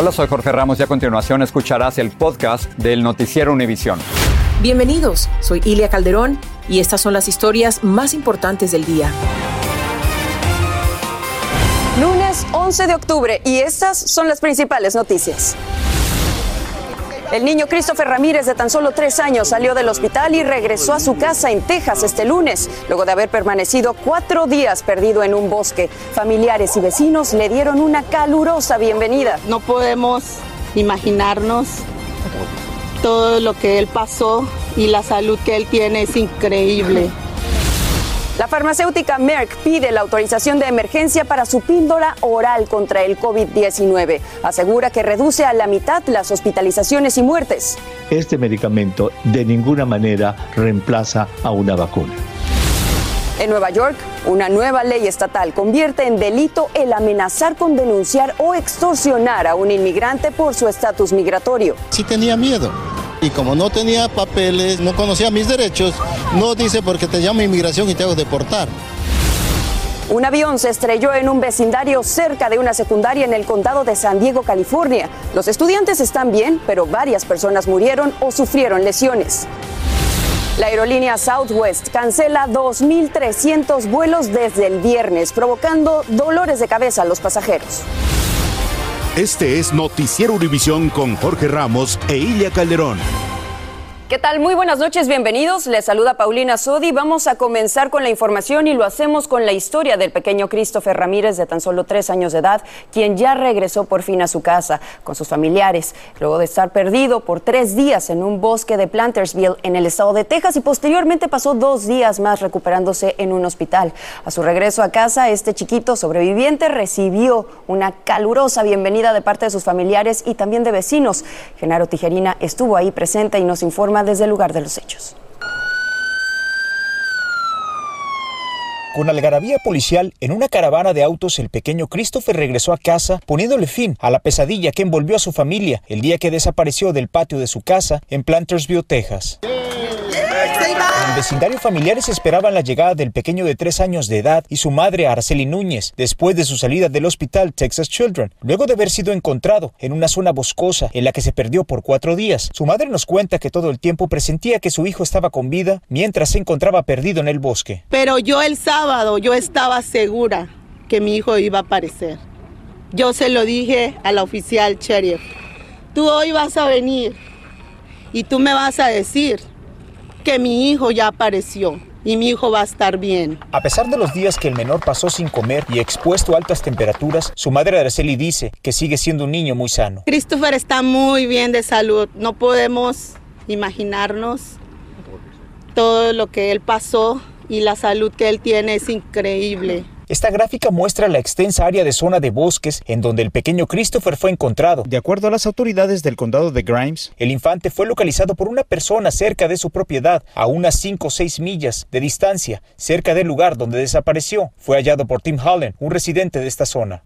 Hola, soy Jorge Ramos y a continuación escucharás el podcast del Noticiero Univisión. Bienvenidos, soy Ilia Calderón y estas son las historias más importantes del día. Lunes 11 de octubre y estas son las principales noticias. El niño Christopher Ramírez, de tan solo tres años, salió del hospital y regresó a su casa en Texas este lunes, luego de haber permanecido cuatro días perdido en un bosque. Familiares y vecinos le dieron una calurosa bienvenida. No podemos imaginarnos todo lo que él pasó y la salud que él tiene es increíble. La farmacéutica Merck pide la autorización de emergencia para su píldora oral contra el COVID-19. Asegura que reduce a la mitad las hospitalizaciones y muertes. Este medicamento de ninguna manera reemplaza a una vacuna. En Nueva York, una nueva ley estatal convierte en delito el amenazar con denunciar o extorsionar a un inmigrante por su estatus migratorio. Sí tenía miedo y como no tenía papeles, no conocía mis derechos, no dice porque te llamo inmigración y te hago deportar. Un avión se estrelló en un vecindario cerca de una secundaria en el condado de San Diego, California. Los estudiantes están bien, pero varias personas murieron o sufrieron lesiones. La aerolínea Southwest cancela 2.300 vuelos desde el viernes, provocando dolores de cabeza a los pasajeros. Este es Noticiero Univisión con Jorge Ramos e Ilia Calderón. ¿Qué tal? Muy buenas noches, bienvenidos. Les saluda Paulina Sodi. Vamos a comenzar con la información y lo hacemos con la historia del pequeño Christopher Ramírez de tan solo tres años de edad, quien ya regresó por fin a su casa con sus familiares, luego de estar perdido por tres días en un bosque de Plantersville en el estado de Texas y posteriormente pasó dos días más recuperándose en un hospital. A su regreso a casa, este chiquito sobreviviente recibió una calurosa bienvenida de parte de sus familiares y también de vecinos. Genaro Tijerina estuvo ahí presente y nos informa desde el lugar de los hechos. Con algarabía policial, en una caravana de autos, el pequeño Christopher regresó a casa, poniéndole fin a la pesadilla que envolvió a su familia el día que desapareció del patio de su casa en Plantersville, Texas. En el vecindario familiares esperaban la llegada del pequeño de tres años de edad y su madre Araceli Núñez después de su salida del hospital Texas Children, luego de haber sido encontrado en una zona boscosa en la que se perdió por cuatro días. Su madre nos cuenta que todo el tiempo presentía que su hijo estaba con vida mientras se encontraba perdido en el bosque. Pero yo el sábado yo estaba segura que mi hijo iba a aparecer. Yo se lo dije a la oficial sheriff. Tú hoy vas a venir y tú me vas a decir que mi hijo ya apareció y mi hijo va a estar bien. A pesar de los días que el menor pasó sin comer y expuesto a altas temperaturas, su madre Araceli dice que sigue siendo un niño muy sano. Christopher está muy bien de salud. No podemos imaginarnos todo lo que él pasó y la salud que él tiene es increíble. Esta gráfica muestra la extensa área de zona de bosques en donde el pequeño Christopher fue encontrado. De acuerdo a las autoridades del condado de Grimes, el infante fue localizado por una persona cerca de su propiedad, a unas 5 o 6 millas de distancia, cerca del lugar donde desapareció. Fue hallado por Tim Holland, un residente de esta zona.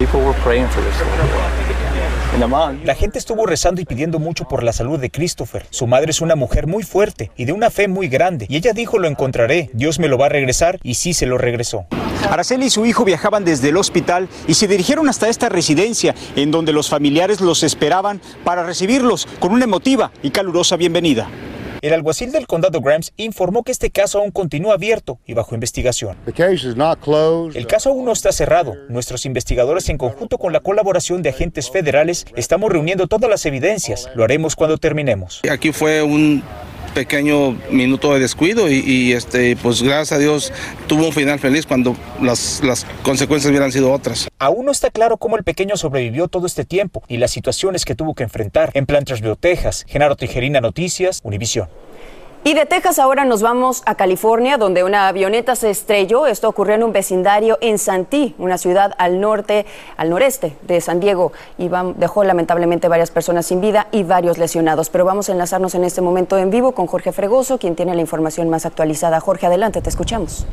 La gente estuvo rezando y pidiendo mucho por la salud de Christopher. Su madre es una mujer muy fuerte y de una fe muy grande. Y ella dijo, lo encontraré, Dios me lo va a regresar y sí se lo regresó. Araceli y su hijo viajaban desde el hospital y se dirigieron hasta esta residencia en donde los familiares los esperaban para recibirlos con una emotiva y calurosa bienvenida. El alguacil del condado Grimes informó que este caso aún continúa abierto y bajo investigación. El caso aún no está cerrado. Nuestros investigadores, en conjunto con la colaboración de agentes federales, estamos reuniendo todas las evidencias. Lo haremos cuando terminemos. Aquí fue un pequeño minuto de descuido y, este pues gracias a Dios tuvo un final feliz cuando las, las consecuencias hubieran sido otras. Aún no está claro cómo el pequeño sobrevivió todo este tiempo y las situaciones que tuvo que enfrentar en Plantersville, Texas. Genaro Tijerina Noticias, Univisión. Y de Texas ahora nos vamos a California, donde una avioneta se estrelló. Esto ocurrió en un vecindario en Santee, una ciudad al norte, al noreste de San Diego, y dejó lamentablemente varias personas sin vida y varios lesionados. Pero vamos a enlazarnos en este momento en vivo con Jorge Fregoso, quien tiene la información más actualizada. Jorge, adelante, te escuchamos.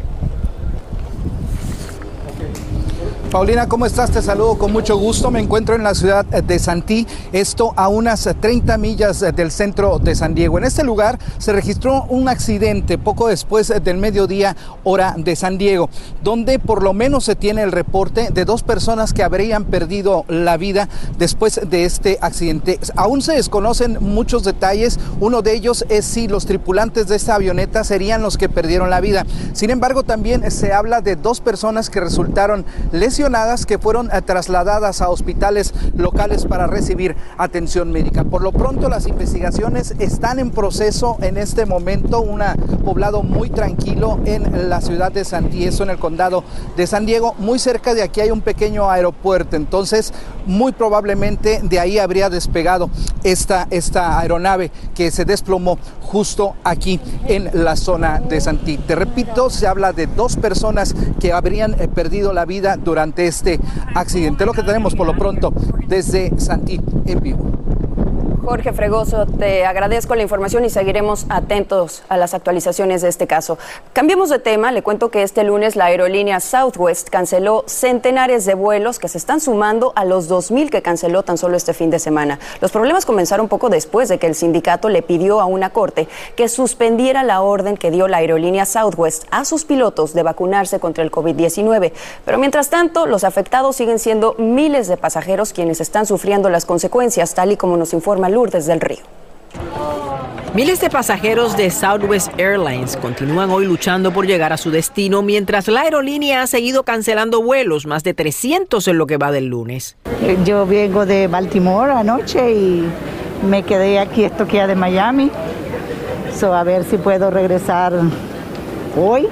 Paulina, ¿cómo estás? Te saludo con mucho gusto. Me encuentro en la ciudad de Santí, esto a unas 30 millas del centro de San Diego. En este lugar se registró un accidente poco después del mediodía hora de San Diego, donde por lo menos se tiene el reporte de dos personas que habrían perdido la vida después de este accidente. Aún se desconocen muchos detalles. Uno de ellos es si los tripulantes de esta avioneta serían los que perdieron la vida. Sin embargo, también se habla de dos personas que resultaron lesionadas que fueron eh, trasladadas a hospitales locales para recibir atención médica. Por lo pronto las investigaciones están en proceso en este momento, un poblado muy tranquilo en la ciudad de Santieso, en el condado de San Diego. Muy cerca de aquí hay un pequeño aeropuerto, entonces muy probablemente de ahí habría despegado esta, esta aeronave que se desplomó justo aquí en la zona de Santí. Te repito, se habla de dos personas que habrían eh, perdido la vida durante este accidente. Lo que tenemos por lo pronto desde Santí en vivo. Jorge Fregoso, te agradezco la información y seguiremos atentos a las actualizaciones de este caso. Cambiemos de tema, le cuento que este lunes la aerolínea Southwest canceló centenares de vuelos que se están sumando a los 2.000 que canceló tan solo este fin de semana. Los problemas comenzaron poco después de que el sindicato le pidió a una corte que suspendiera la orden que dio la aerolínea Southwest a sus pilotos de vacunarse contra el COVID-19. Pero mientras tanto, los afectados siguen siendo miles de pasajeros quienes están sufriendo las consecuencias, tal y como nos informa Lourdes del Río. Miles de pasajeros de Southwest Airlines continúan hoy luchando por llegar a su destino mientras la aerolínea ha seguido cancelando vuelos, más de 300 en lo que va del lunes. Yo vengo de Baltimore anoche y me quedé aquí estoqueada de Miami. So, a ver si puedo regresar hoy.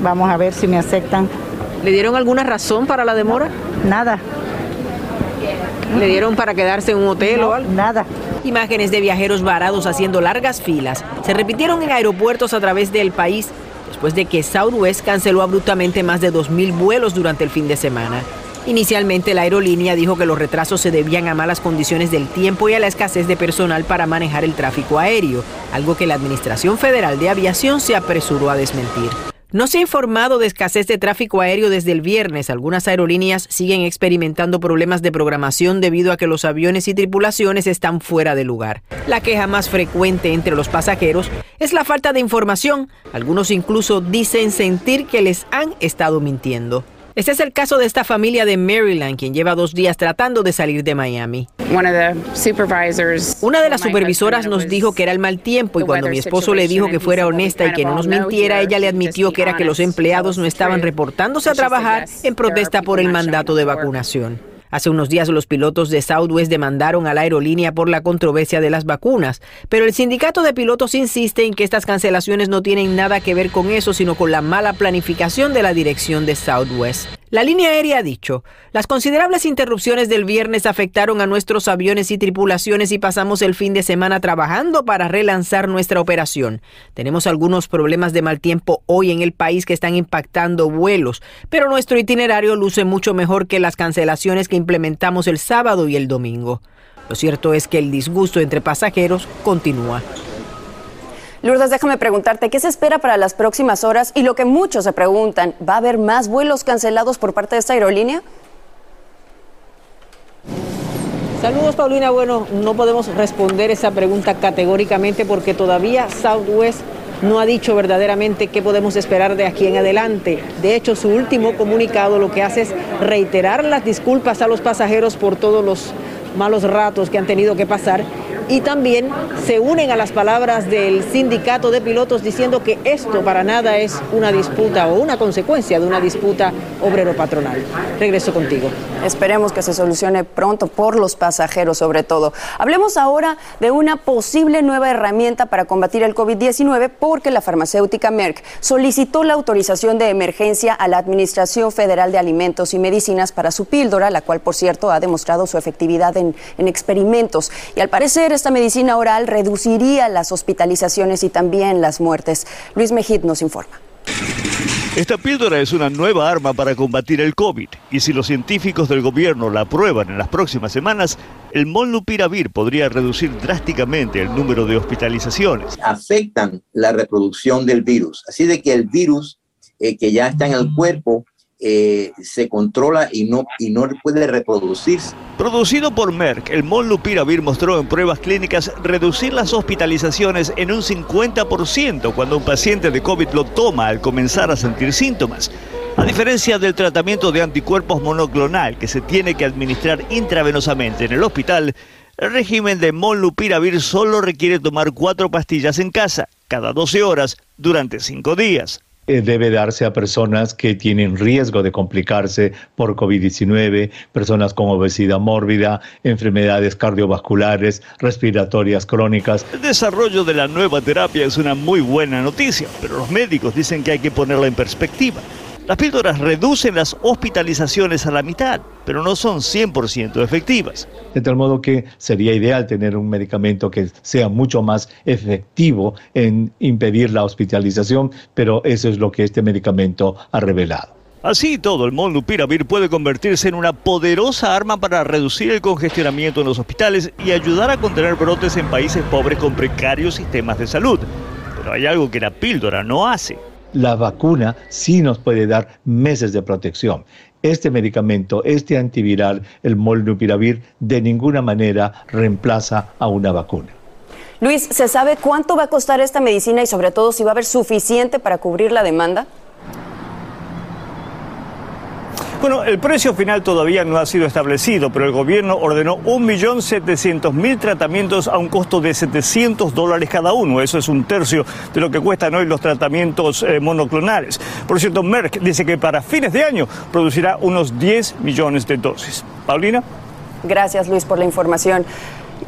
Vamos a ver si me aceptan. ¿Le dieron alguna razón para la demora? nada. ¿Le dieron para quedarse en un hotel o algo? Nada. Imágenes de viajeros varados haciendo largas filas se repitieron en aeropuertos a través del país después de que Southwest canceló abruptamente más de 2.000 vuelos durante el fin de semana. Inicialmente la aerolínea dijo que los retrasos se debían a malas condiciones del tiempo y a la escasez de personal para manejar el tráfico aéreo, algo que la Administración Federal de Aviación se apresuró a desmentir. No se ha informado de escasez de tráfico aéreo desde el viernes. Algunas aerolíneas siguen experimentando problemas de programación debido a que los aviones y tripulaciones están fuera de lugar. La queja más frecuente entre los pasajeros es la falta de información. Algunos incluso dicen sentir que les han estado mintiendo. Este es el caso de esta familia de Maryland, quien lleva dos días tratando de salir de Miami. Una de las supervisoras nos dijo que era el mal tiempo y cuando mi esposo le dijo que fuera honesta y que no nos mintiera, ella le admitió que era que los empleados no estaban reportándose a trabajar en protesta por el mandato de vacunación. Hace unos días los pilotos de Southwest demandaron a la aerolínea por la controversia de las vacunas, pero el sindicato de pilotos insiste en que estas cancelaciones no tienen nada que ver con eso, sino con la mala planificación de la dirección de Southwest. La línea aérea ha dicho, las considerables interrupciones del viernes afectaron a nuestros aviones y tripulaciones y pasamos el fin de semana trabajando para relanzar nuestra operación. Tenemos algunos problemas de mal tiempo hoy en el país que están impactando vuelos, pero nuestro itinerario luce mucho mejor que las cancelaciones que implementamos el sábado y el domingo. Lo cierto es que el disgusto entre pasajeros continúa. Lourdes, déjame preguntarte, ¿qué se espera para las próximas horas? Y lo que muchos se preguntan, ¿va a haber más vuelos cancelados por parte de esta aerolínea? Saludos, Paulina. Bueno, no podemos responder esa pregunta categóricamente porque todavía Southwest no ha dicho verdaderamente qué podemos esperar de aquí en adelante. De hecho, su último comunicado lo que hace es reiterar las disculpas a los pasajeros por todos los malos ratos que han tenido que pasar y también se unen a las palabras del sindicato de pilotos diciendo que esto para nada es una disputa o una consecuencia de una disputa obrero-patronal. Regreso contigo. Esperemos que se solucione pronto por los pasajeros sobre todo. Hablemos ahora de una posible nueva herramienta para combatir el COVID-19 porque la farmacéutica Merck solicitó la autorización de emergencia a la Administración Federal de Alimentos y Medicinas para su píldora, la cual por cierto ha demostrado su efectividad en, en experimentos. Y al parecer esta medicina oral reduciría las hospitalizaciones y también las muertes. Luis Mejid nos informa. Esta píldora es una nueva arma para combatir el COVID y si los científicos del gobierno la aprueban en las próximas semanas, el molnupiravir podría reducir drásticamente el número de hospitalizaciones. Afectan la reproducción del virus, así de que el virus eh, que ya está en el cuerpo eh, se controla y no, y no puede reproducirse. Producido por Merck, el molnupiravir mostró en pruebas clínicas reducir las hospitalizaciones en un 50% cuando un paciente de COVID lo toma al comenzar a sentir síntomas. A diferencia del tratamiento de anticuerpos monoclonal que se tiene que administrar intravenosamente en el hospital, el régimen de molnupiravir solo requiere tomar cuatro pastillas en casa, cada 12 horas, durante cinco días. Eh, debe darse a personas que tienen riesgo de complicarse por COVID-19, personas con obesidad mórbida, enfermedades cardiovasculares, respiratorias crónicas. El desarrollo de la nueva terapia es una muy buena noticia, pero los médicos dicen que hay que ponerla en perspectiva. Las píldoras reducen las hospitalizaciones a la mitad, pero no son 100% efectivas. De tal modo que sería ideal tener un medicamento que sea mucho más efectivo en impedir la hospitalización, pero eso es lo que este medicamento ha revelado. Así todo, el molnupiravir puede convertirse en una poderosa arma para reducir el congestionamiento en los hospitales y ayudar a contener brotes en países pobres con precarios sistemas de salud. Pero hay algo que la píldora no hace la vacuna sí nos puede dar meses de protección. Este medicamento, este antiviral, el molnupiravir, de ninguna manera reemplaza a una vacuna. Luis, ¿se sabe cuánto va a costar esta medicina y sobre todo si va a haber suficiente para cubrir la demanda? Bueno, el precio final todavía no ha sido establecido, pero el gobierno ordenó 1.700.000 tratamientos a un costo de 700 dólares cada uno. Eso es un tercio de lo que cuestan hoy los tratamientos eh, monoclonales. Por cierto, Merck dice que para fines de año producirá unos 10 millones de dosis. Paulina. Gracias, Luis, por la información.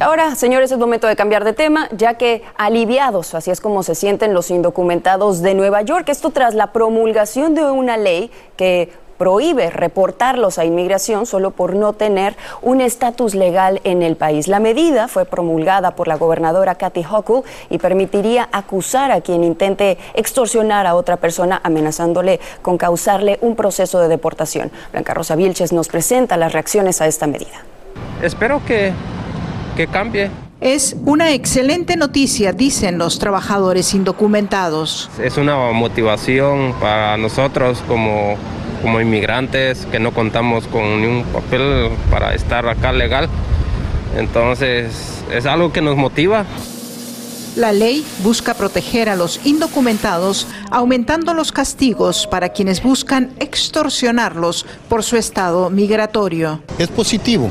Ahora, señores, es momento de cambiar de tema, ya que aliviados, así es como se sienten los indocumentados de Nueva York. Esto tras la promulgación de una ley que prohíbe reportarlos a inmigración solo por no tener un estatus legal en el país. La medida fue promulgada por la gobernadora Kathy Hochul y permitiría acusar a quien intente extorsionar a otra persona amenazándole con causarle un proceso de deportación. Blanca Rosa Vilches nos presenta las reacciones a esta medida. Espero que, que cambie. Es una excelente noticia, dicen los trabajadores indocumentados. Es una motivación para nosotros como como inmigrantes que no contamos con ni un papel para estar acá legal. Entonces es algo que nos motiva. La ley busca proteger a los indocumentados, aumentando los castigos para quienes buscan extorsionarlos por su estado migratorio. Es positivo,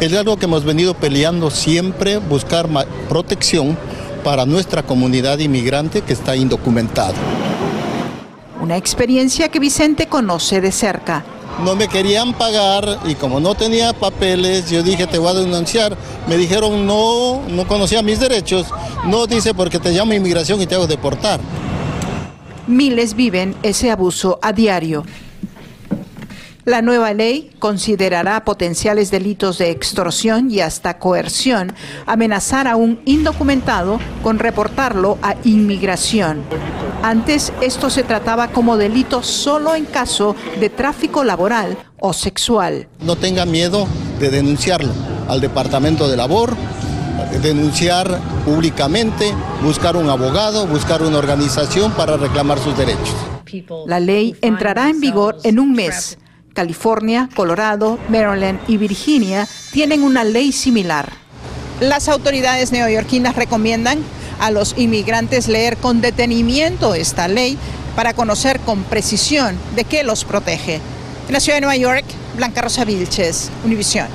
es algo que hemos venido peleando siempre, buscar protección para nuestra comunidad inmigrante que está indocumentada una experiencia que Vicente conoce de cerca. No me querían pagar y como no tenía papeles, yo dije te voy a denunciar. Me dijeron no, no conocía mis derechos. No dice porque te llamo inmigración y te hago deportar. Miles viven ese abuso a diario. La nueva ley considerará potenciales delitos de extorsión y hasta coerción amenazar a un indocumentado con reportarlo a inmigración. Antes esto se trataba como delito solo en caso de tráfico laboral o sexual. No tenga miedo de denunciarlo al Departamento de Labor, denunciar públicamente, buscar un abogado, buscar una organización para reclamar sus derechos. La ley entrará en vigor en un mes California, Colorado, Maryland y Virginia tienen una ley similar. Las autoridades neoyorquinas recomiendan a los inmigrantes leer con detenimiento esta ley para conocer con precisión de qué los protege. En la ciudad de Nueva York, Blanca Rosa Vilches, Univisión.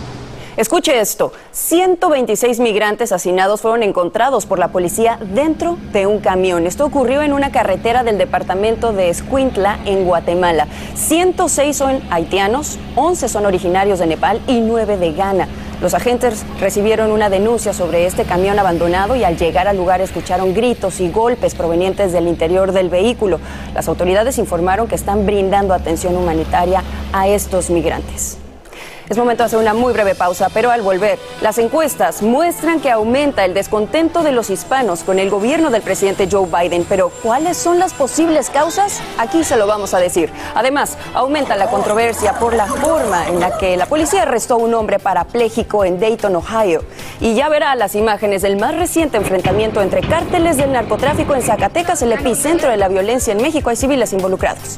Escuche esto, 126 migrantes hacinados fueron encontrados por la policía dentro de un camión. Esto ocurrió en una carretera del departamento de Escuintla, en Guatemala. 106 son haitianos, 11 son originarios de Nepal y 9 de Ghana. Los agentes recibieron una denuncia sobre este camión abandonado y al llegar al lugar escucharon gritos y golpes provenientes del interior del vehículo. Las autoridades informaron que están brindando atención humanitaria a estos migrantes. Es momento de hacer una muy breve pausa, pero al volver, las encuestas muestran que aumenta el descontento de los hispanos con el gobierno del presidente Joe Biden. Pero ¿cuáles son las posibles causas? Aquí se lo vamos a decir. Además, aumenta la controversia por la forma en la que la policía arrestó a un hombre parapléjico en Dayton, Ohio. Y ya verá las imágenes del más reciente enfrentamiento entre cárteles del narcotráfico en Zacatecas, el epicentro de la violencia en México. Hay civiles involucrados.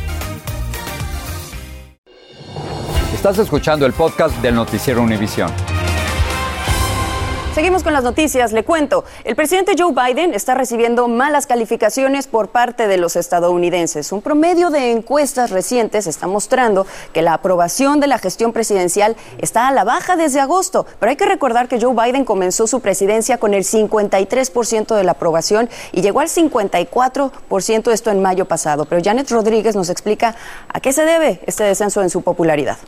Estás escuchando el podcast del noticiero Univisión. Seguimos con las noticias. Le cuento, el presidente Joe Biden está recibiendo malas calificaciones por parte de los estadounidenses. Un promedio de encuestas recientes está mostrando que la aprobación de la gestión presidencial está a la baja desde agosto. Pero hay que recordar que Joe Biden comenzó su presidencia con el 53% de la aprobación y llegó al 54% esto en mayo pasado. Pero Janet Rodríguez nos explica a qué se debe este descenso en su popularidad.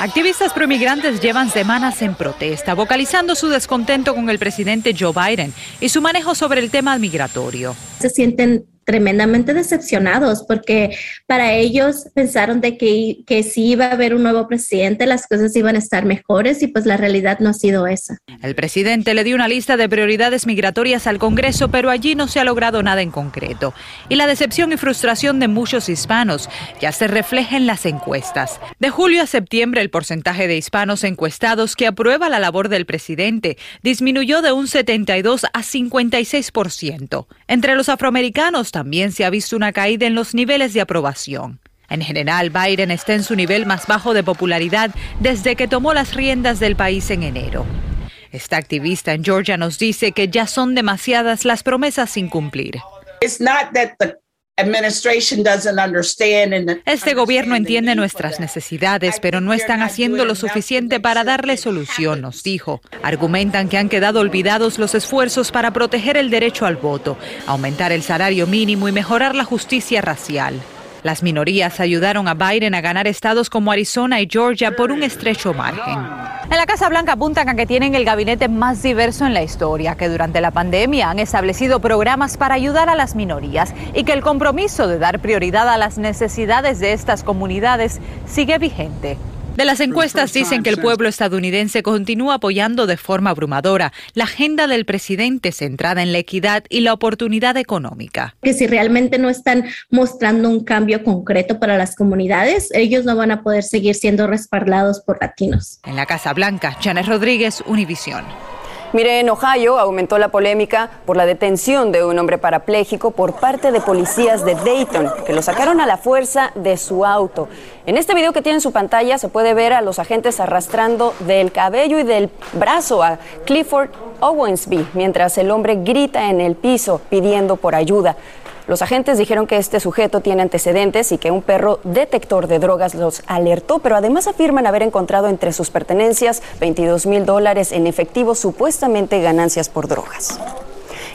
Activistas proemigrantes llevan semanas en protesta, vocalizando su descontento con el presidente Joe Biden y su manejo sobre el tema migratorio. Se sienten tremendamente decepcionados porque para ellos pensaron de que, que si iba a haber un nuevo presidente las cosas iban a estar mejores y pues la realidad no ha sido esa. El presidente le dio una lista de prioridades migratorias al Congreso, pero allí no se ha logrado nada en concreto. Y la decepción y frustración de muchos hispanos ya se refleja en las encuestas. De julio a septiembre el porcentaje de hispanos encuestados que aprueba la labor del presidente disminuyó de un 72 a 56%. Entre los afroamericanos también se ha visto una caída en los niveles de aprobación. En general, Biden está en su nivel más bajo de popularidad desde que tomó las riendas del país en enero. Esta activista en Georgia nos dice que ya son demasiadas las promesas sin cumplir. Este gobierno entiende nuestras necesidades, pero no están haciendo lo suficiente para darle solución, nos dijo. Argumentan que han quedado olvidados los esfuerzos para proteger el derecho al voto, aumentar el salario mínimo y mejorar la justicia racial. Las minorías ayudaron a Biden a ganar estados como Arizona y Georgia por un estrecho margen. En la Casa Blanca apuntan a que tienen el gabinete más diverso en la historia, que durante la pandemia han establecido programas para ayudar a las minorías y que el compromiso de dar prioridad a las necesidades de estas comunidades sigue vigente. De las encuestas dicen que el pueblo estadounidense continúa apoyando de forma abrumadora la agenda del presidente centrada en la equidad y la oportunidad económica. Que si realmente no están mostrando un cambio concreto para las comunidades, ellos no van a poder seguir siendo respaldados por latinos. En la Casa Blanca, Janet Rodríguez, Univisión. Mire, en Ohio aumentó la polémica por la detención de un hombre parapléjico por parte de policías de Dayton, que lo sacaron a la fuerza de su auto. En este video que tiene en su pantalla se puede ver a los agentes arrastrando del cabello y del brazo a Clifford Owensby, mientras el hombre grita en el piso pidiendo por ayuda. Los agentes dijeron que este sujeto tiene antecedentes y que un perro detector de drogas los alertó, pero además afirman haber encontrado entre sus pertenencias 22 mil dólares en efectivo, supuestamente ganancias por drogas.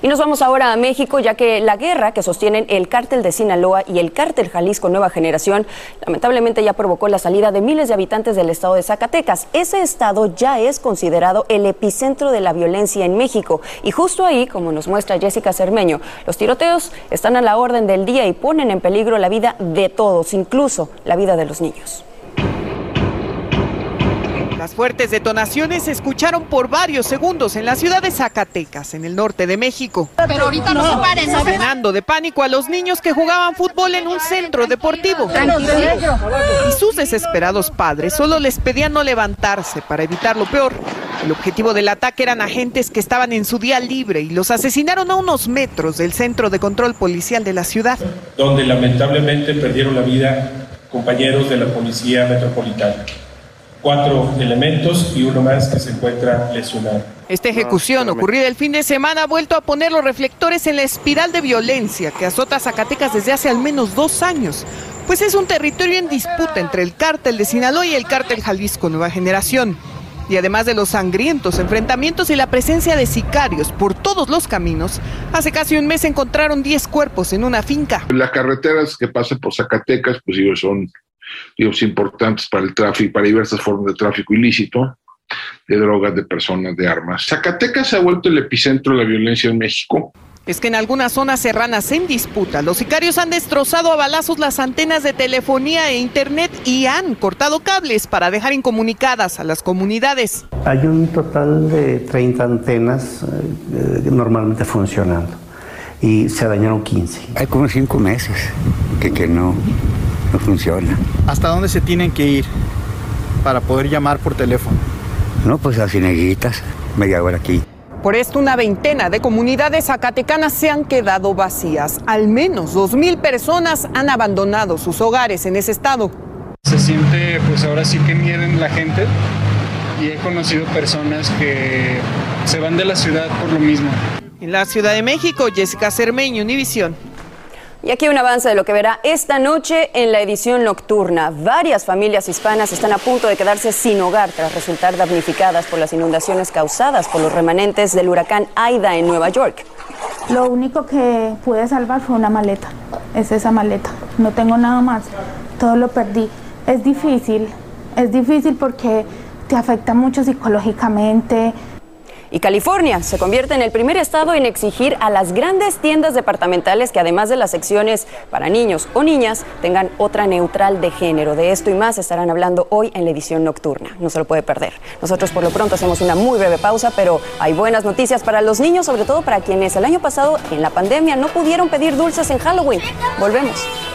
Y nos vamos ahora a México, ya que la guerra que sostienen el cártel de Sinaloa y el cártel Jalisco Nueva Generación lamentablemente ya provocó la salida de miles de habitantes del estado de Zacatecas. Ese estado ya es considerado el epicentro de la violencia en México. Y justo ahí, como nos muestra Jessica Cermeño, los tiroteos están a la orden del día y ponen en peligro la vida de todos, incluso la vida de los niños. Las fuertes detonaciones se escucharon por varios segundos en la ciudad de Zacatecas, en el norte de México. Pero ahorita no, se paren. No Llenando de pánico a los niños que jugaban fútbol en un centro deportivo. Y sus desesperados padres solo les pedían no levantarse para evitar lo peor. El objetivo del ataque eran agentes que estaban en su día libre y los asesinaron a unos metros del centro de control policial de la ciudad. Donde lamentablemente perdieron la vida compañeros de la Policía Metropolitana cuatro elementos y uno más que se encuentra lesionado. Esta ejecución ocurrida el fin de semana ha vuelto a poner los reflectores en la espiral de violencia que azota Zacatecas desde hace al menos dos años, pues es un territorio en disputa entre el cártel de Sinaloa y el cártel Jalisco Nueva Generación. Y además de los sangrientos enfrentamientos y la presencia de sicarios por todos los caminos, hace casi un mes encontraron 10 cuerpos en una finca. Las carreteras que pasan por Zacatecas, pues digo, son digamos, importantes para el tráfico, para diversas formas de tráfico ilícito, de drogas, de personas, de armas. Zacatecas se ha vuelto el epicentro de la violencia en México es que en algunas zonas serranas en disputa, los sicarios han destrozado a balazos las antenas de telefonía e internet y han cortado cables para dejar incomunicadas a las comunidades. Hay un total de 30 antenas eh, normalmente funcionando y se dañaron 15. Hay como 5 meses que, que no, no funciona. ¿Hasta dónde se tienen que ir para poder llamar por teléfono? No, pues a Cineguitas, media hora aquí. Por esto, una veintena de comunidades zacatecanas se han quedado vacías. Al menos 2.000 personas han abandonado sus hogares en ese estado. Se siente, pues ahora sí que miedo en la gente y he conocido personas que se van de la ciudad por lo mismo. En la Ciudad de México, Jessica Cermeño, Univisión. Y aquí un avance de lo que verá esta noche en la edición nocturna. Varias familias hispanas están a punto de quedarse sin hogar tras resultar damnificadas por las inundaciones causadas por los remanentes del huracán Aida en Nueva York. Lo único que pude salvar fue una maleta. Es esa maleta. No tengo nada más. Todo lo perdí. Es difícil. Es difícil porque te afecta mucho psicológicamente. Y California se convierte en el primer estado en exigir a las grandes tiendas departamentales que además de las secciones para niños o niñas tengan otra neutral de género. De esto y más estarán hablando hoy en la edición nocturna. No se lo puede perder. Nosotros por lo pronto hacemos una muy breve pausa, pero hay buenas noticias para los niños, sobre todo para quienes el año pasado en la pandemia no pudieron pedir dulces en Halloween. Volvemos.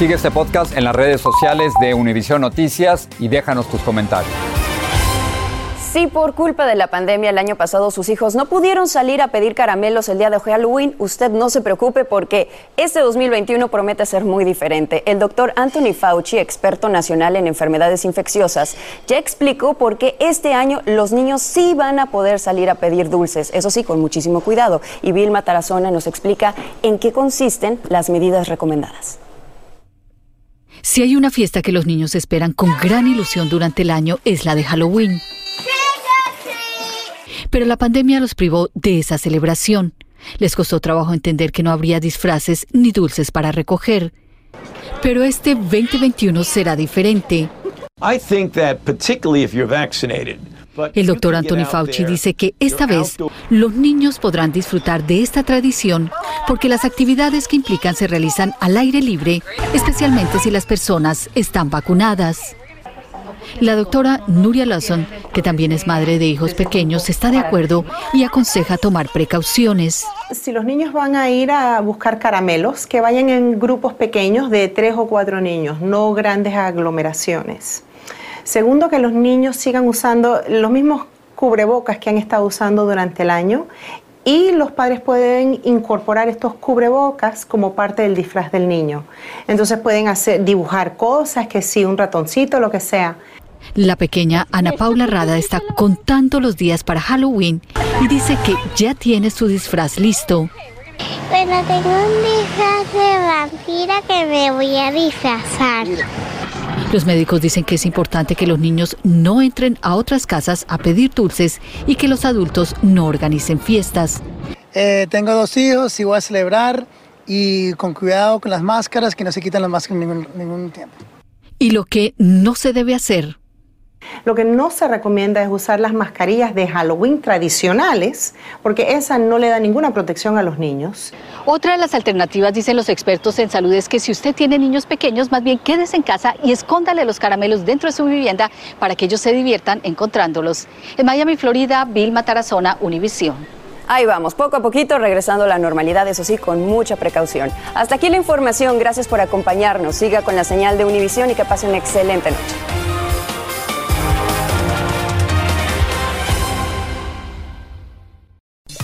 Sigue este podcast en las redes sociales de Univision Noticias y déjanos tus comentarios. Si por culpa de la pandemia el año pasado sus hijos no pudieron salir a pedir caramelos el día de Halloween, usted no se preocupe porque este 2021 promete ser muy diferente. El doctor Anthony Fauci, experto nacional en enfermedades infecciosas, ya explicó por qué este año los niños sí van a poder salir a pedir dulces, eso sí, con muchísimo cuidado. Y Vilma Tarazona nos explica en qué consisten las medidas recomendadas. Si hay una fiesta que los niños esperan con gran ilusión durante el año es la de Halloween. Pero la pandemia los privó de esa celebración. Les costó trabajo entender que no habría disfraces ni dulces para recoger. Pero este 2021 será diferente. I think that particularly if you're vaccinated, el doctor Anthony Fauci dice que esta vez los niños podrán disfrutar de esta tradición porque las actividades que implican se realizan al aire libre, especialmente si las personas están vacunadas. La doctora Nuria Lawson, que también es madre de hijos pequeños, está de acuerdo y aconseja tomar precauciones. Si los niños van a ir a buscar caramelos, que vayan en grupos pequeños de tres o cuatro niños, no grandes aglomeraciones. Segundo, que los niños sigan usando los mismos cubrebocas que han estado usando durante el año y los padres pueden incorporar estos cubrebocas como parte del disfraz del niño. Entonces pueden hacer dibujar cosas, que sí, un ratoncito, lo que sea. La pequeña Ana Paula Rada está contando los días para Halloween y dice que ya tiene su disfraz listo. Bueno, tengo un disfraz de vampira que me voy a disfrazar. Los médicos dicen que es importante que los niños no entren a otras casas a pedir dulces y que los adultos no organicen fiestas. Eh, tengo dos hijos y voy a celebrar y con cuidado con las máscaras, que no se quitan las máscaras en ningún, ningún tiempo. Y lo que no se debe hacer Lo que no se recomienda es usar las mascarillas de Halloween tradicionales, porque esa no le da ninguna protección a los niños. Otra de las alternativas, dicen los expertos en salud, es que si usted tiene niños pequeños, más bien quédese en casa y escóndale los caramelos dentro de su vivienda para que ellos se diviertan encontrándolos. En Miami, Florida, Vilma Tarazona, Univisión. Ahí vamos, poco a poquito regresando a la normalidad, eso sí, con mucha precaución. Hasta aquí la información, gracias por acompañarnos. Siga con la señal de Univisión y que pase una excelente noche.